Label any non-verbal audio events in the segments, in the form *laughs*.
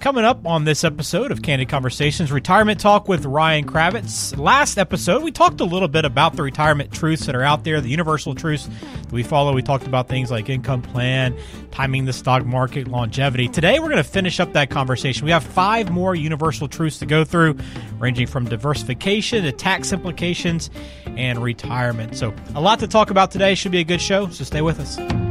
Coming up on this episode of Candid Conversations, retirement talk with Ryan Cravitz. Last episode, we talked a little bit about the retirement truths that are out there, the universal truths that we follow. We talked about things like income plan, timing the stock market, longevity. Today, we're going to finish up that conversation. We have five more universal truths to go through, ranging from diversification to tax implications and retirement. So, a lot to talk about today. Should be a good show, so stay with us.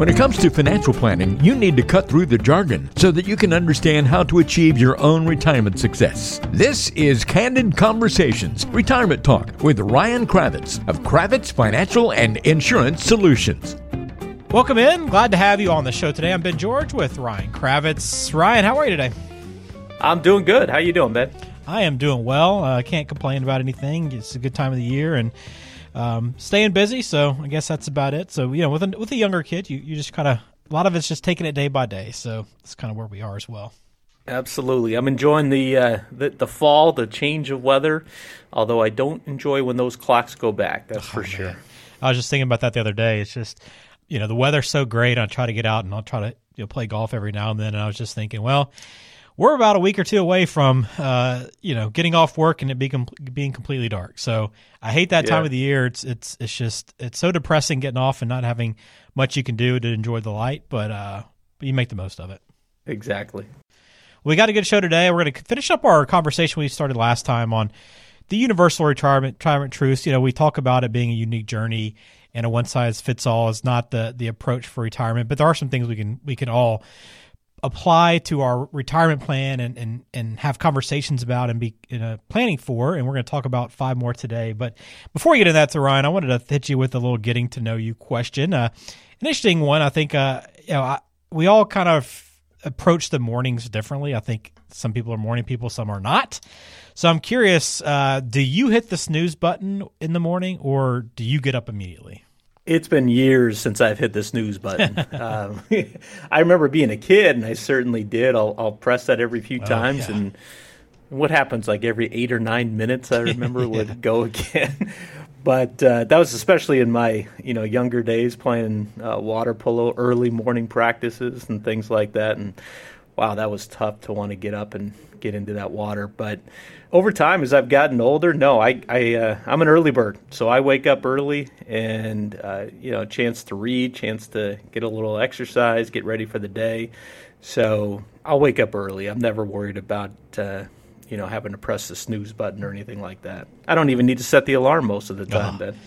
When it comes to financial planning, you need to cut through the jargon so that you can understand how to achieve your own retirement success. This is Candid Conversations, Retirement Talk with Ryan Cravitz of Cravitz Financial and Insurance Solutions. Welcome in. Glad to have you on the show today. I'm Ben George with Ryan Cravitz. Ryan, how are you today? I'm doing good. How are you doing, Ben? I am doing well. I uh, can't complain about anything. It's a good time of the year and um, staying busy. So I guess that's about it. So you know, with a, with a younger kid, you, you just kind of a lot of it's just taking it day by day. So that's kind of where we are as well. Absolutely, I'm enjoying the, uh, the the fall, the change of weather. Although I don't enjoy when those clocks go back. That's oh, for man. sure. I was just thinking about that the other day. It's just you know the weather's so great. I try to get out and I'll try to you know, play golf every now and then. And I was just thinking, well, we're about a week or two away from uh, you know getting off work and it being being completely dark. So I hate that yeah. time of the year. It's it's it's just it's so depressing getting off and not having much you can do to enjoy the light. But uh, you make the most of it. Exactly. We got a good show today. We're going to finish up our conversation we started last time on the universal retirement retirement truths. You know, we talk about it being a unique journey and a one size fits all is not the the approach for retirement, but there are some things we can we can all apply to our retirement plan and, and, and have conversations about and be planning for. And we're going to talk about five more today. But before we get into that, to Ryan, I wanted to hit you with a little getting to know you question. Uh, an interesting one. I think uh, you know I, we all kind of approach the mornings differently. I think some people are morning people, some are not. So I'm curious, uh, do you hit the snooze button in the morning or do you get up immediately? It's been years since I've hit the snooze button. *laughs* um, *laughs* I remember being a kid, and I certainly did. I'll, I'll press that every few oh, times, yeah. and what happens like every eight or nine minutes, I remember yeah. *laughs* would go again. but uh, that was especially in my you know younger days playing uh, water polo, early morning practices and things like that, and wow, that was tough to want to get up and get into that water. But over time, as I've gotten older, no, I, I uh, I'm an early bird, so I wake up early and uh, you know, chance to read, chance to get a little exercise, get ready for the day. So I'll wake up early. I'm never worried about uh, you know having to press the snooze button or anything like that. I don't even need to set the alarm most of the time. Oh, ben,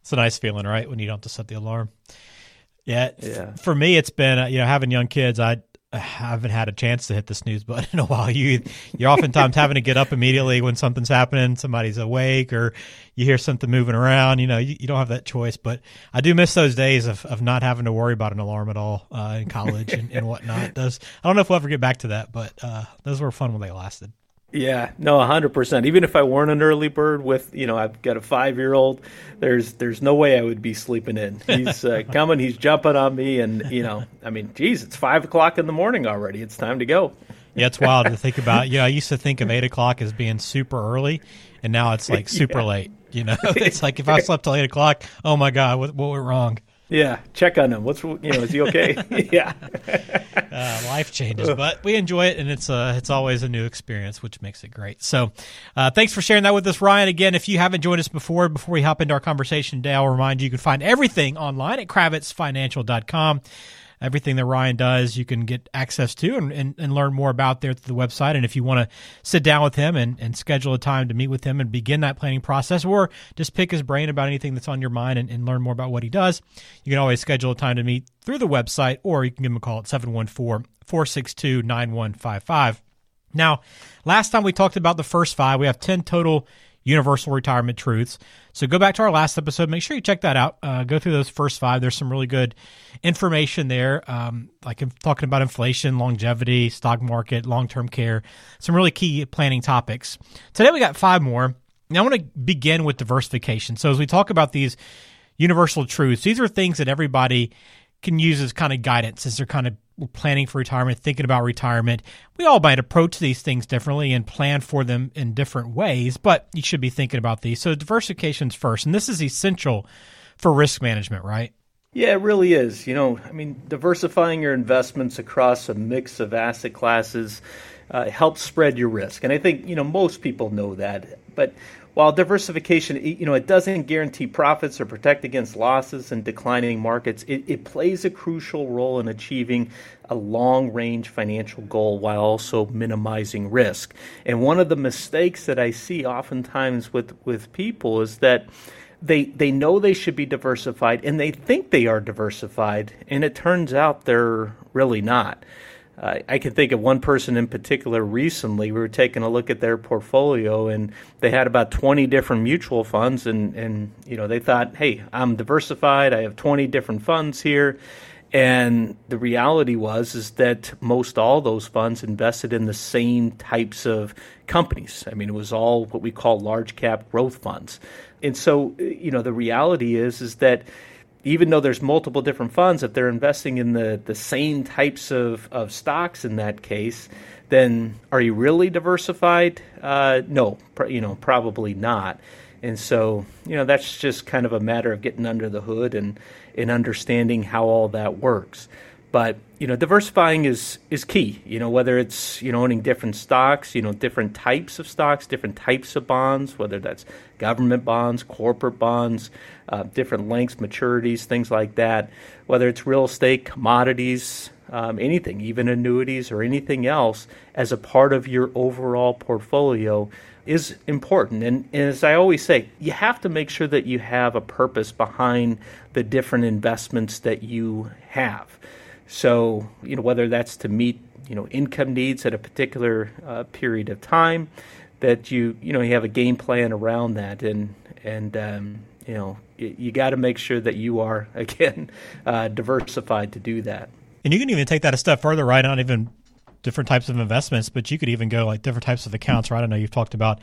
it's a nice feeling, right, when you don't have to set the alarm. Yeah, yeah. for me, it's been uh, you know having young kids. I I haven't had a chance to hit the snooze button in a while. You you're oftentimes having to get up immediately when something's happening, somebody's awake, or you hear something moving around. You know, you, you don't have that choice. But I do miss those days of, of not having to worry about an alarm at all uh, in college and, and whatnot. *laughs* Those I don't know if we'll ever get back to that, but uh, those were fun when they lasted. Yeah, no, hundred percent. Even if I weren't an early bird with, you know, I've got a five year old, there's there's no way I would be sleeping in. He's uh, *laughs* coming, he's jumping on me, and you know, I mean, geez, it's five o'clock in the morning already. It's time to go. Yeah, it's wild to think about. *laughs* Yeah, I used to think of eight o'clock as being super early, and now it's like super *laughs* yeah. late. You know, it's like if I slept till eight o'clock, oh my god, what, what went wrong? Yeah, check on him. What's you know? Is he okay? *laughs* yeah. uh, life changes, but we enjoy it, and it's uh, it's always a new experience, which makes it great. So, uh, thanks for sharing that with us, Ryan. Again, if you haven't joined us before, before we hop into our conversation today, I'll remind you you can find everything online at cravitzfinancial.com everything that Ryan does, you can get access to and, and, and learn more about there through the website. And if you want to sit down with him and, and schedule a time to meet with him and begin that planning process, or just pick his brain about anything that's on your mind and, and learn more about what he does, you can always schedule a time to meet through the website, or you can give him a call at 714 462 9155. Now, last time we talked about the first five, we have 10 total universal retirement truths. So go back to our last episode. Make sure you check that out. Uh, go through those first five. There's some really good information there, um, like talking about inflation, longevity, stock market, long term care, some really key planning topics. Today we got five more. Now I want to begin with diversification. So as we talk about these universal truths, these are things that everybody can use as kind of guidance as they're kind of planning for retirement, thinking about retirement. We all might approach these things differently and plan for them in different ways, but you should be thinking about these. So diversification's first, and this is essential for risk management, right? Yeah, it really is. You know, I mean, diversifying your investments across a mix of asset classes uh, helps spread your risk. And I think, you know, most people know that. But while diversification, you know, it doesn't guarantee profits or protect against losses in declining markets, it, it plays a crucial role in achieving a long range financial goal while also minimizing risk. And one of the mistakes that I see oftentimes with, with people is that they they know they should be diversified and they think they are diversified and it turns out they're really not I can think of one person in particular recently. We were taking a look at their portfolio, and they had about 20 different mutual funds, and, and you know they thought, "Hey, I'm diversified. I have 20 different funds here." And the reality was is that most all those funds invested in the same types of companies. I mean, it was all what we call large cap growth funds. And so, you know, the reality is is that even though there's multiple different funds, if they're investing in the, the same types of, of stocks in that case, then are you really diversified? Uh, no, pr- you know, probably not. And so, you know, that's just kind of a matter of getting under the hood and, and understanding how all that works. But you know, diversifying is is key. You know, whether it's you know owning different stocks, you know, different types of stocks, different types of bonds, whether that's government bonds, corporate bonds, uh, different lengths, maturities, things like that. Whether it's real estate, commodities, um, anything, even annuities or anything else, as a part of your overall portfolio is important. And, and, as I always say, you have to make sure that you have a purpose behind the different investments that you have. So, you know, whether that's to meet, you know, income needs at a particular uh, period of time, that you, you know, you have a game plan around that, and and um, you know, you, you got to make sure that you are *laughs* again uh, diversified to do that. And you can even take that a step further, right? On even different types of investments, but you could even go like different types of accounts, right? I know you've talked about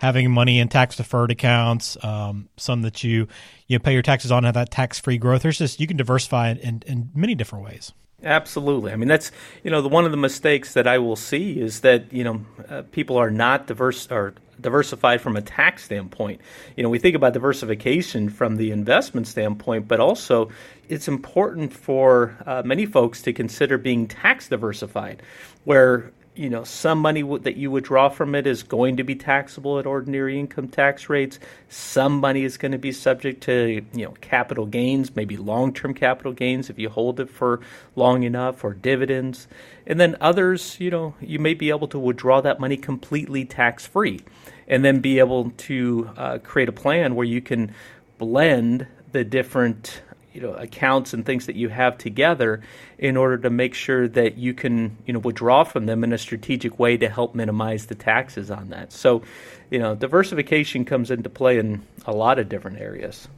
having money in tax deferred accounts, um, some that you you pay your taxes on have that tax free growth. There's just you can diversify in, in many different ways. Absolutely. I mean, that's you know the, one of the mistakes that I will see is that you know uh, people are not diverse or diversified from a tax standpoint. You know, we think about diversification from the investment standpoint, but also it's important for uh, many folks to consider being tax diversified, where you know some money w- that you withdraw from it is going to be taxable at ordinary income tax rates. Some money is going to be subject to you know capital gains maybe long-term capital gains if you hold it for long enough or dividends. And then others you know you may be able to withdraw that money completely tax free and then be able to uh, create a plan where you can blend the different you know accounts and things that you have together in order to make sure that you can you know withdraw from them in a strategic way to help minimize the taxes on that. So you know diversification comes into play in a lot of different areas.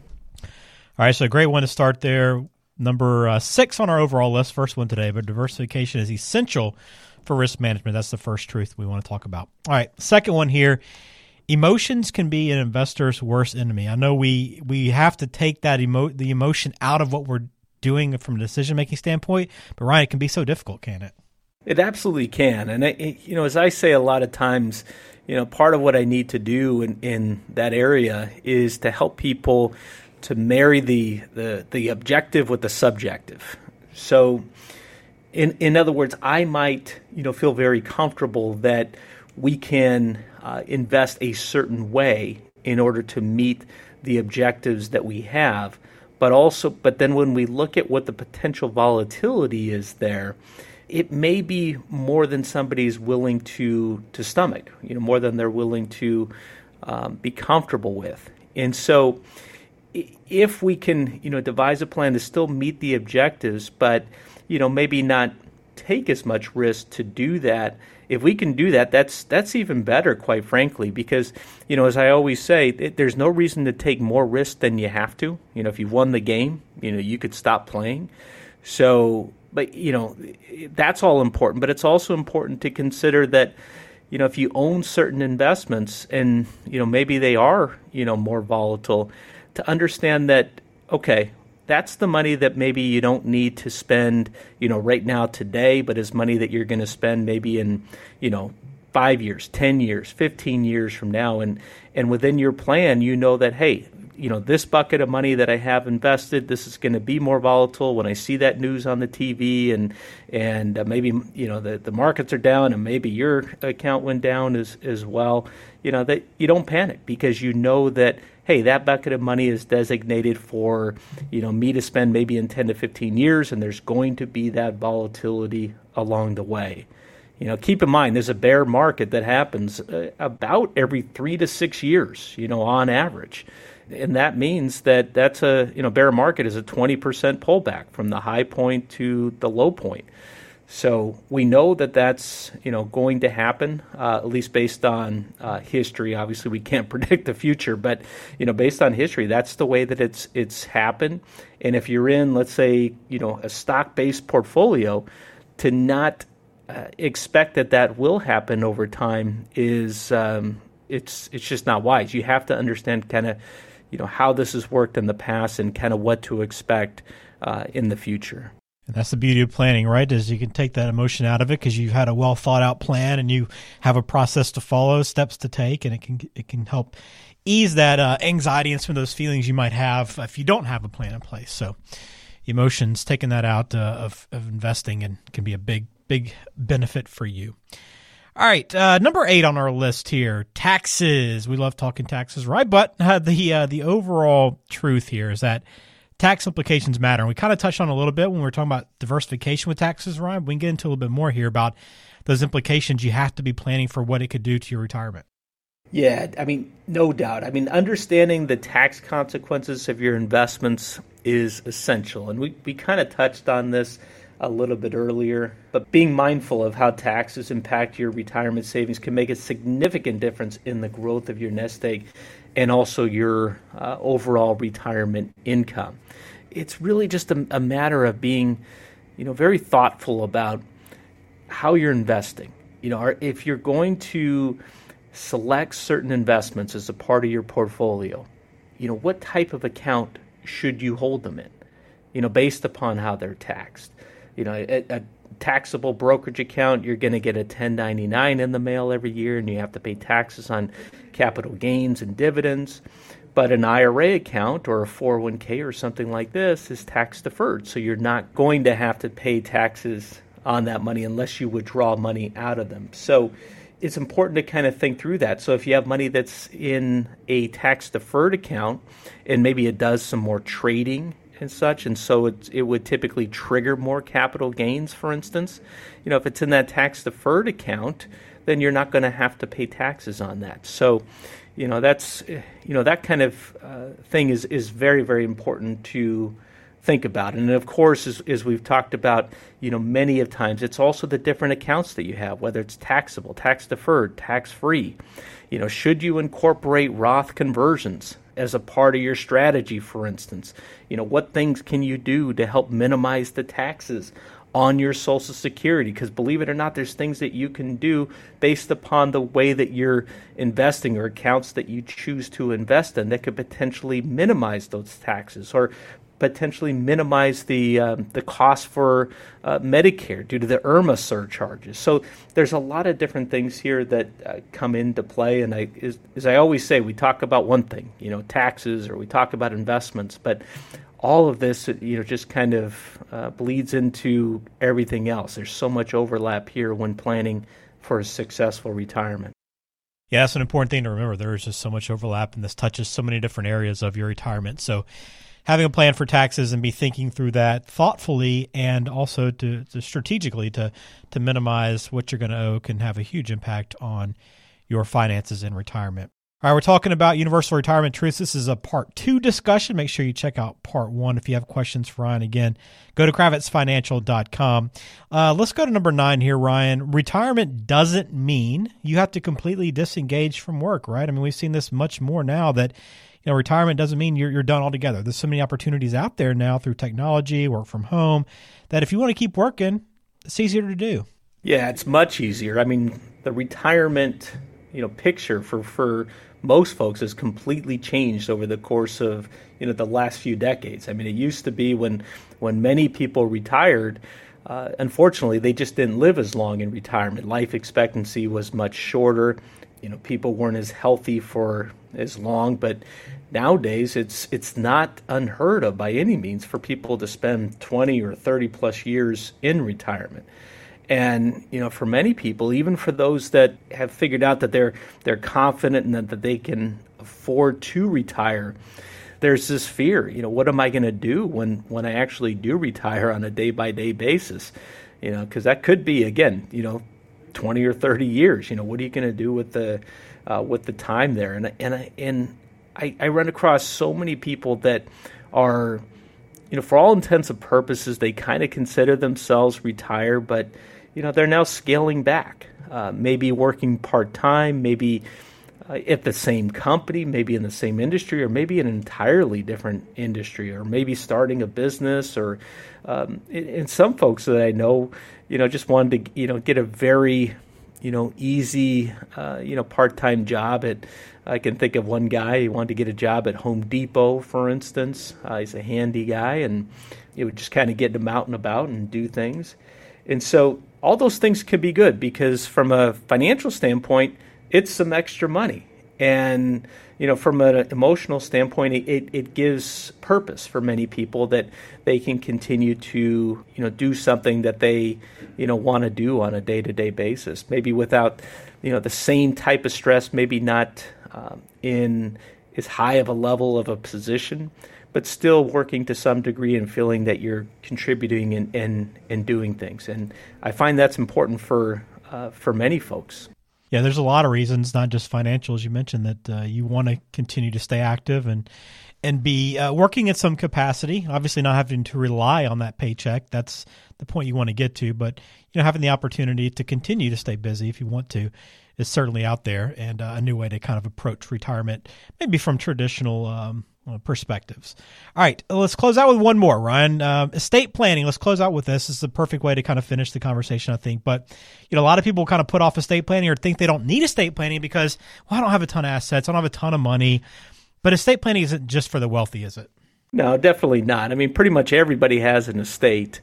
All right so a great one to start there. Number uh, six on our overall list. First one today but diversification is essential for risk management. That's the first truth we want to talk about. All right second one here emotions can be an investor's worst enemy. I know we we have to take that emo the emotion out of what we're doing from a decision making standpoint, but Ryan, it can be so difficult, can it? It absolutely can, and I, you know, as I say a lot of times, you know, part of what I need to do in, in that area is to help people to marry the the the objective with the subjective. So, in in other words, I might you know feel very comfortable that we can uh, invest a certain way in order to meet the objectives that we have. But also, but then when we look at what the potential volatility is there, it may be more than somebody's willing to to stomach. You know, more than they're willing to um, be comfortable with. And so, if we can, you know, devise a plan to still meet the objectives, but you know, maybe not take as much risk to do that if we can do that, that's that's even better, quite frankly, because you know, as I always say, it, there's no reason to take more risk than you have to. You know, if you've won the game, you know, you could stop playing. So, but you know, that's all important. But it's also important to consider that you know if you own certain investments and you know maybe they are you know more volatile, to understand that okay, that's the money that maybe you don't need to spend, you know, right now today, but is money that you're going to spend maybe in, you know, five years, ten years, fifteen years from now, and and within your plan, you know that hey, you know, this bucket of money that I have invested, this is going to be more volatile when I see that news on the TV and and uh, maybe you know the the markets are down and maybe your account went down as as well. You know that you don't panic because you know that hey, that bucket of money is designated for, you know, me to spend maybe in 10 to 15 years, and there's going to be that volatility along the way. You know, keep in mind there's a bear market that happens uh, about every three to six years, you know, on average. And that means that that's a, you know, bear market is a 20% pullback from the high point to the low point. So we know that that's you know going to happen, uh, at least based on uh, history. Obviously, we can't *laughs* predict the future, but you know based on history, that's the way that it's it's happened. And if you're in, let's say, you know, a stock-based portfolio, to not uh, expect that that will happen over time is um, it's it's just not wise. You have to understand kind of you know how this has worked in the past and kind of what to expect uh, in the future. And that's the beauty of planning, right? Is you can take that emotion out of it because you've had a well thought out plan and you have a process to follow, steps to take, and it can it can help ease that uh, anxiety and some of those feelings you might have if you don't have a plan in place. So, emotions taking that out uh, of of investing and can be a big big benefit for you. All right, uh, number eight on our list here: taxes. We love talking taxes, right? But uh, the uh, the overall truth here is that tax implications matter. And we kind of touched on a little bit when we were talking about diversification with taxes, Ryan. We can get into a little bit more here about those implications. You have to be planning for what it could do to your retirement. Yeah, I mean, no doubt. I mean, understanding the tax consequences of your investments is essential. And we, we kind of touched on this a little bit earlier, but being mindful of how taxes impact your retirement savings can make a significant difference in the growth of your nest egg and also your uh, overall retirement income. It's really just a, a matter of being, you know, very thoughtful about how you're investing. You know, if you're going to select certain investments as a part of your portfolio, you know, what type of account should you hold them in? You know, based upon how they're taxed. You know, a, a taxable brokerage account, you're going to get a 1099 in the mail every year, and you have to pay taxes on capital gains and dividends. But an IRA account or a 401k or something like this is tax deferred. So you're not going to have to pay taxes on that money unless you withdraw money out of them. So it's important to kind of think through that. So if you have money that's in a tax deferred account and maybe it does some more trading and such, and so it, it would typically trigger more capital gains, for instance. You know, if it's in that tax deferred account, then you're not going to have to pay taxes on that. So, you know, that's you know that kind of uh, thing is is very very important to think about. And of course, as, as we've talked about, you know, many of times, it's also the different accounts that you have, whether it's taxable, tax deferred, tax free. You know, should you incorporate Roth conversions as a part of your strategy, for instance? You know, what things can you do to help minimize the taxes on your Social Security. Because believe it or not, there's things that you can do based upon the way that you're investing or accounts that you choose to invest in that could potentially minimize those taxes or potentially minimize the um, the cost for uh, Medicare due to the IRMAA surcharges. So there's a lot of different things here that uh, come into play. And I, as, as I always say, we talk about one thing, you know, taxes, or we talk about investments, but all of this, you know, just kind of uh, bleeds into everything else. There's so much overlap here when planning for a successful retirement. Yeah, that's an important thing to remember. There is just so much overlap, and this touches so many different areas of your retirement. So, having a plan for taxes and be thinking through that thoughtfully and also to, to strategically to to minimize what you're going to owe can have a huge impact on your finances in retirement. All right, we're talking about universal retirement truths. This is a part two discussion. Make sure you check out part one if you have questions for Ryan. Again, go to cravitzfinancial.com. Uh, let's go to number nine here, Ryan. Retirement doesn't mean you have to completely disengage from work, right? I mean, we've seen this much more now that you know, retirement doesn't mean you're, you're done altogether. There's so many opportunities out there now through technology, work from home, that if you want to keep working, it's easier to do. Yeah, it's much easier. I mean, the retirement, you know, picture for for most folks has completely changed over the course of you know the last few decades. I mean, it used to be when when many people retired. Uh, unfortunately, they just didn't live as long in retirement. Life expectancy was much shorter. You know people weren't as healthy for as long, but nowadays it's it's not unheard of by any means for people to spend 20 or 30 plus years in retirement. And you know, for many people, even for those that have figured out that they're they're confident and that, that they can afford to retire, there's this fear. You know, what am I going to do when when I actually do retire on a day by day basis? You know, because that could be again, you know, 20 or 30 years. You know, what are you going to do with the uh, with the time there? And and I, and I, I run across so many people that are, you know, for all intents and purposes, they kind of consider themselves retired, but you know, they're now scaling back, uh, maybe working part time, maybe uh, at the same company, maybe in the same industry, or maybe an entirely different industry, or maybe starting a business, or um, and some folks that I know, you know, just wanted to, you know, get a very, you know, easy, uh, you know, part time job at. I can think of one guy. He wanted to get a job at Home Depot, for instance. Uh, he's a handy guy, and it would just kind of get him out and about and do things. And so all those things can be good because from a financial standpoint, it's some extra money. And you know, from an emotional standpoint, it, it gives purpose for many people that they can continue to you know do something that they you know want to do on a day to day basis. Maybe without you know the same type of stress, maybe not um, in as high of a level of a position, but still working to some degree and feeling that you're contributing and and, and doing things. And I find that's important for uh, for many folks. Yeah, there's a lot of reasons, not just financial, as you mentioned, that uh, you want to continue to stay active and and be uh, working at some capacity. Obviously, not having to rely on that paycheck. That's the point you want to get to. But you know, having the opportunity to continue to stay busy if you want to is certainly out there, and uh, a new way to kind of approach retirement, maybe from traditional um, perspectives. All right, let's close out with one more, Ryan. Uh, estate planning. Let's close out with this. This is the perfect way to kind of finish the conversation, I think. But you know, a lot of people kind of put off estate planning or think they don't need estate planning because, well, I don't have a ton of assets, I don't have a ton of money. But estate planning isn't just for the wealthy, is it? No, definitely not. I mean, pretty much everybody has an estate.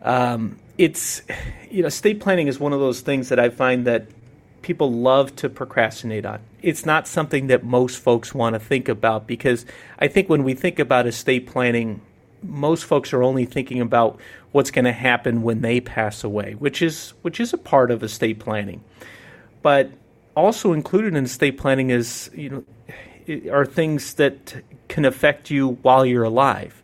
Um, it's you know, estate planning is one of those things that I find that people love to procrastinate on. It's not something that most folks want to think about because I think when we think about estate planning, most folks are only thinking about what's going to happen when they pass away, which is which is a part of estate planning. But also included in estate planning is you know are things that can affect you while you're alive.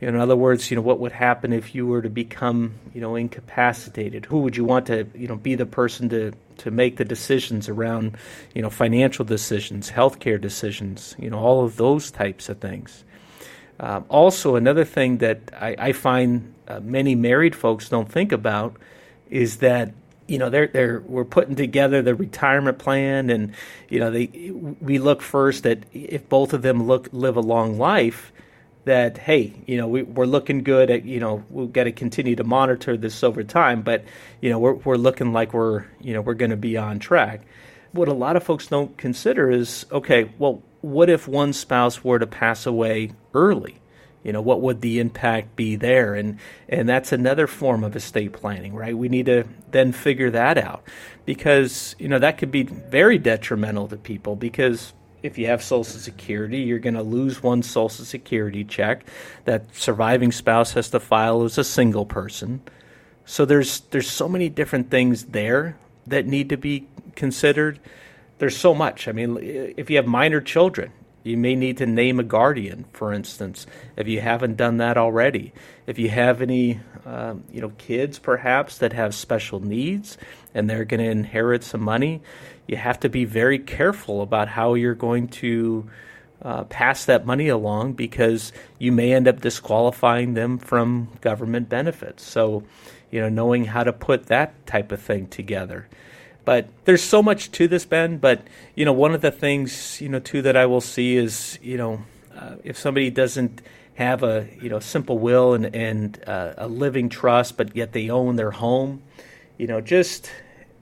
In other words, you know, what would happen if you were to become, you know, incapacitated? Who would you want to, you know, be the person to to make the decisions around, you know, financial decisions, healthcare decisions, you know, all of those types of things. Um, also, another thing that I, I find uh, many married folks don't think about is that you know they're they're we're putting together the retirement plan and you know they we look first at if both of them look live a long life that hey, you know, we, are looking good. At, you know, we've got to continue to monitor this over time, but you know, we're we're looking like we're you know we're going to be on track. What a lot of folks don't consider is okay. Well, what if one spouse were to pass away early? You know, what would the impact be there? And and that's another form of estate planning, right? We need to then figure that out because you know that could be very detrimental to people because if you have Social Security, you're going to lose one Social Security check. That surviving spouse has to file as a single person. So there's there's so many different things there that need to be considered. There's so much. I mean, if you have minor children, you may need to name a guardian, for instance, if you haven't done that already. If you have any, um, you know, kids perhaps that have special needs and they're going to inherit some money, you have to be very careful about how you're going to uh, pass that money along because you may end up disqualifying them from government benefits. So, you know, knowing how to put that type of thing together. But there's so much to this, Ben. But you know, one of the things you know too that I will see is you know, uh, if somebody doesn't have a you know simple will and and uh, a living trust, but yet they own their home, you know, just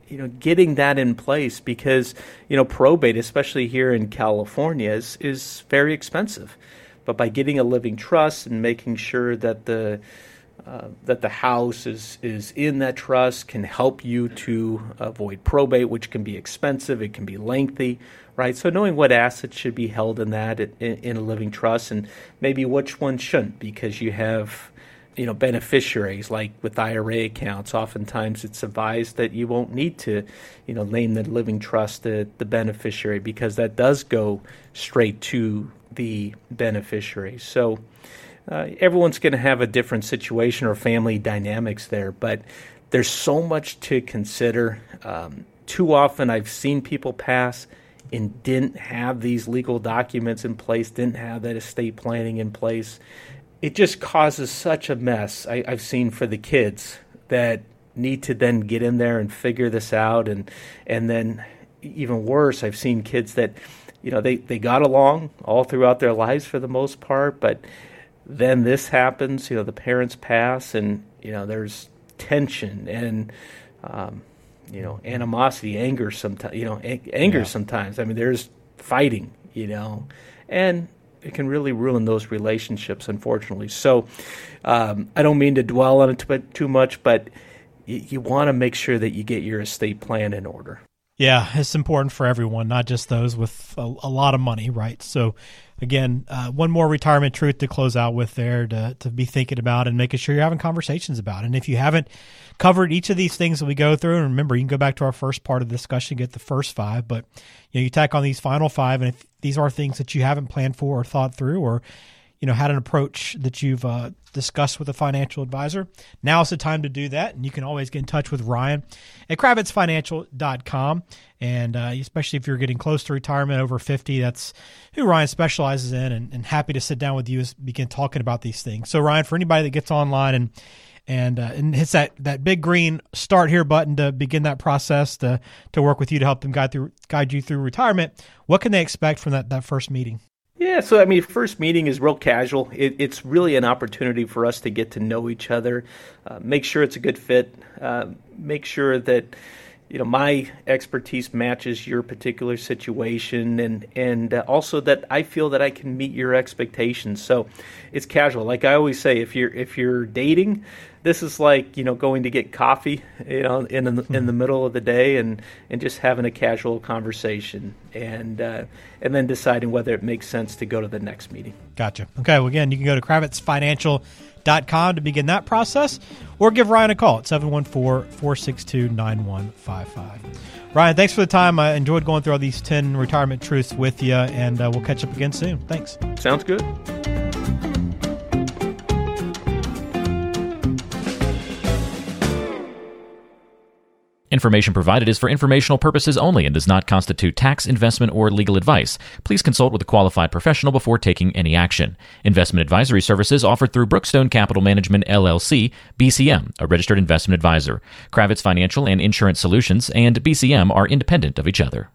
you know getting that in place because you know probate especially here in California is is very expensive but by getting a living trust and making sure that the uh, that the house is is in that trust can help you to avoid probate, which can be expensive. It can be lengthy, right? So knowing what assets should be held in that in, in a living trust, and maybe which ones shouldn't, because you have you know beneficiaries like with IRA accounts oftentimes it's advised that you won't need to you know name the living trust the, the beneficiary because that does go straight to the beneficiary. So uh, everyone's going to have a different situation or family dynamics there but there's so much to consider. Um, too often I've seen people pass and didn't have these legal documents in place, didn't have that estate planning in place it just causes such a mess I, have seen for the kids that need to then get in there and figure this out and and then even worse I've seen kids that you know they, they got along all throughout their lives for the most part but then this happens you know the parents pass and you know there's tension and um, you know animosity anger sometimes you know anger yeah. sometimes I mean there's fighting you know and it can really ruin those relationships, unfortunately. So um, I don't mean to dwell on it too, too much, but you, you want to make sure that you get your estate plan in order. Yeah, it's important for everyone, not just those with a, a lot of money, right? So, again, uh, one more retirement truth to close out with there to, to be thinking about and making sure you're having conversations about. And if you haven't covered each of these things that we go through, and remember, you can go back to our first part of the discussion, get the first five, but you know, you tack on these final five, and if these are things that you haven't planned for or thought through, or you know had an approach that you've uh, discussed with a financial advisor now is the time to do that and you can always get in touch with ryan at cravitzfinancial.com and uh, especially if you're getting close to retirement over 50 that's who ryan specializes in and, and happy to sit down with you and begin talking about these things so ryan for anybody that gets online and and uh, and hits that, that big green start here button to begin that process to to work with you to help them guide through guide you through retirement. What can they expect from that, that first meeting? Yeah, so I mean, first meeting is real casual. It, it's really an opportunity for us to get to know each other, uh, make sure it's a good fit, uh, make sure that you know my expertise matches your particular situation, and and uh, also that I feel that I can meet your expectations. So it's casual. Like I always say, if you're if you're dating, this is like you know going to get coffee you know in the, in the hmm. middle of the day and and just having a casual conversation and uh, and then deciding whether it makes sense to go to the next meeting. Gotcha. Okay well again you can go to cravitzfinancial.com to begin that process or give ryan a call at 714-462-9155 ryan thanks for the time. I enjoyed going through all these 10 retirement truths with you and uh, we'll catch up again soon. Thanks. Sounds good Information provided is for informational purposes only and does not constitute tax, investment, or legal advice. Please consult with a qualified professional before taking any action. Investment advisory services offered through Brookstone Capital Management LLC, BCM, a registered investment advisor. Cravitz Financial and Insurance Solutions and BCM are independent of each other.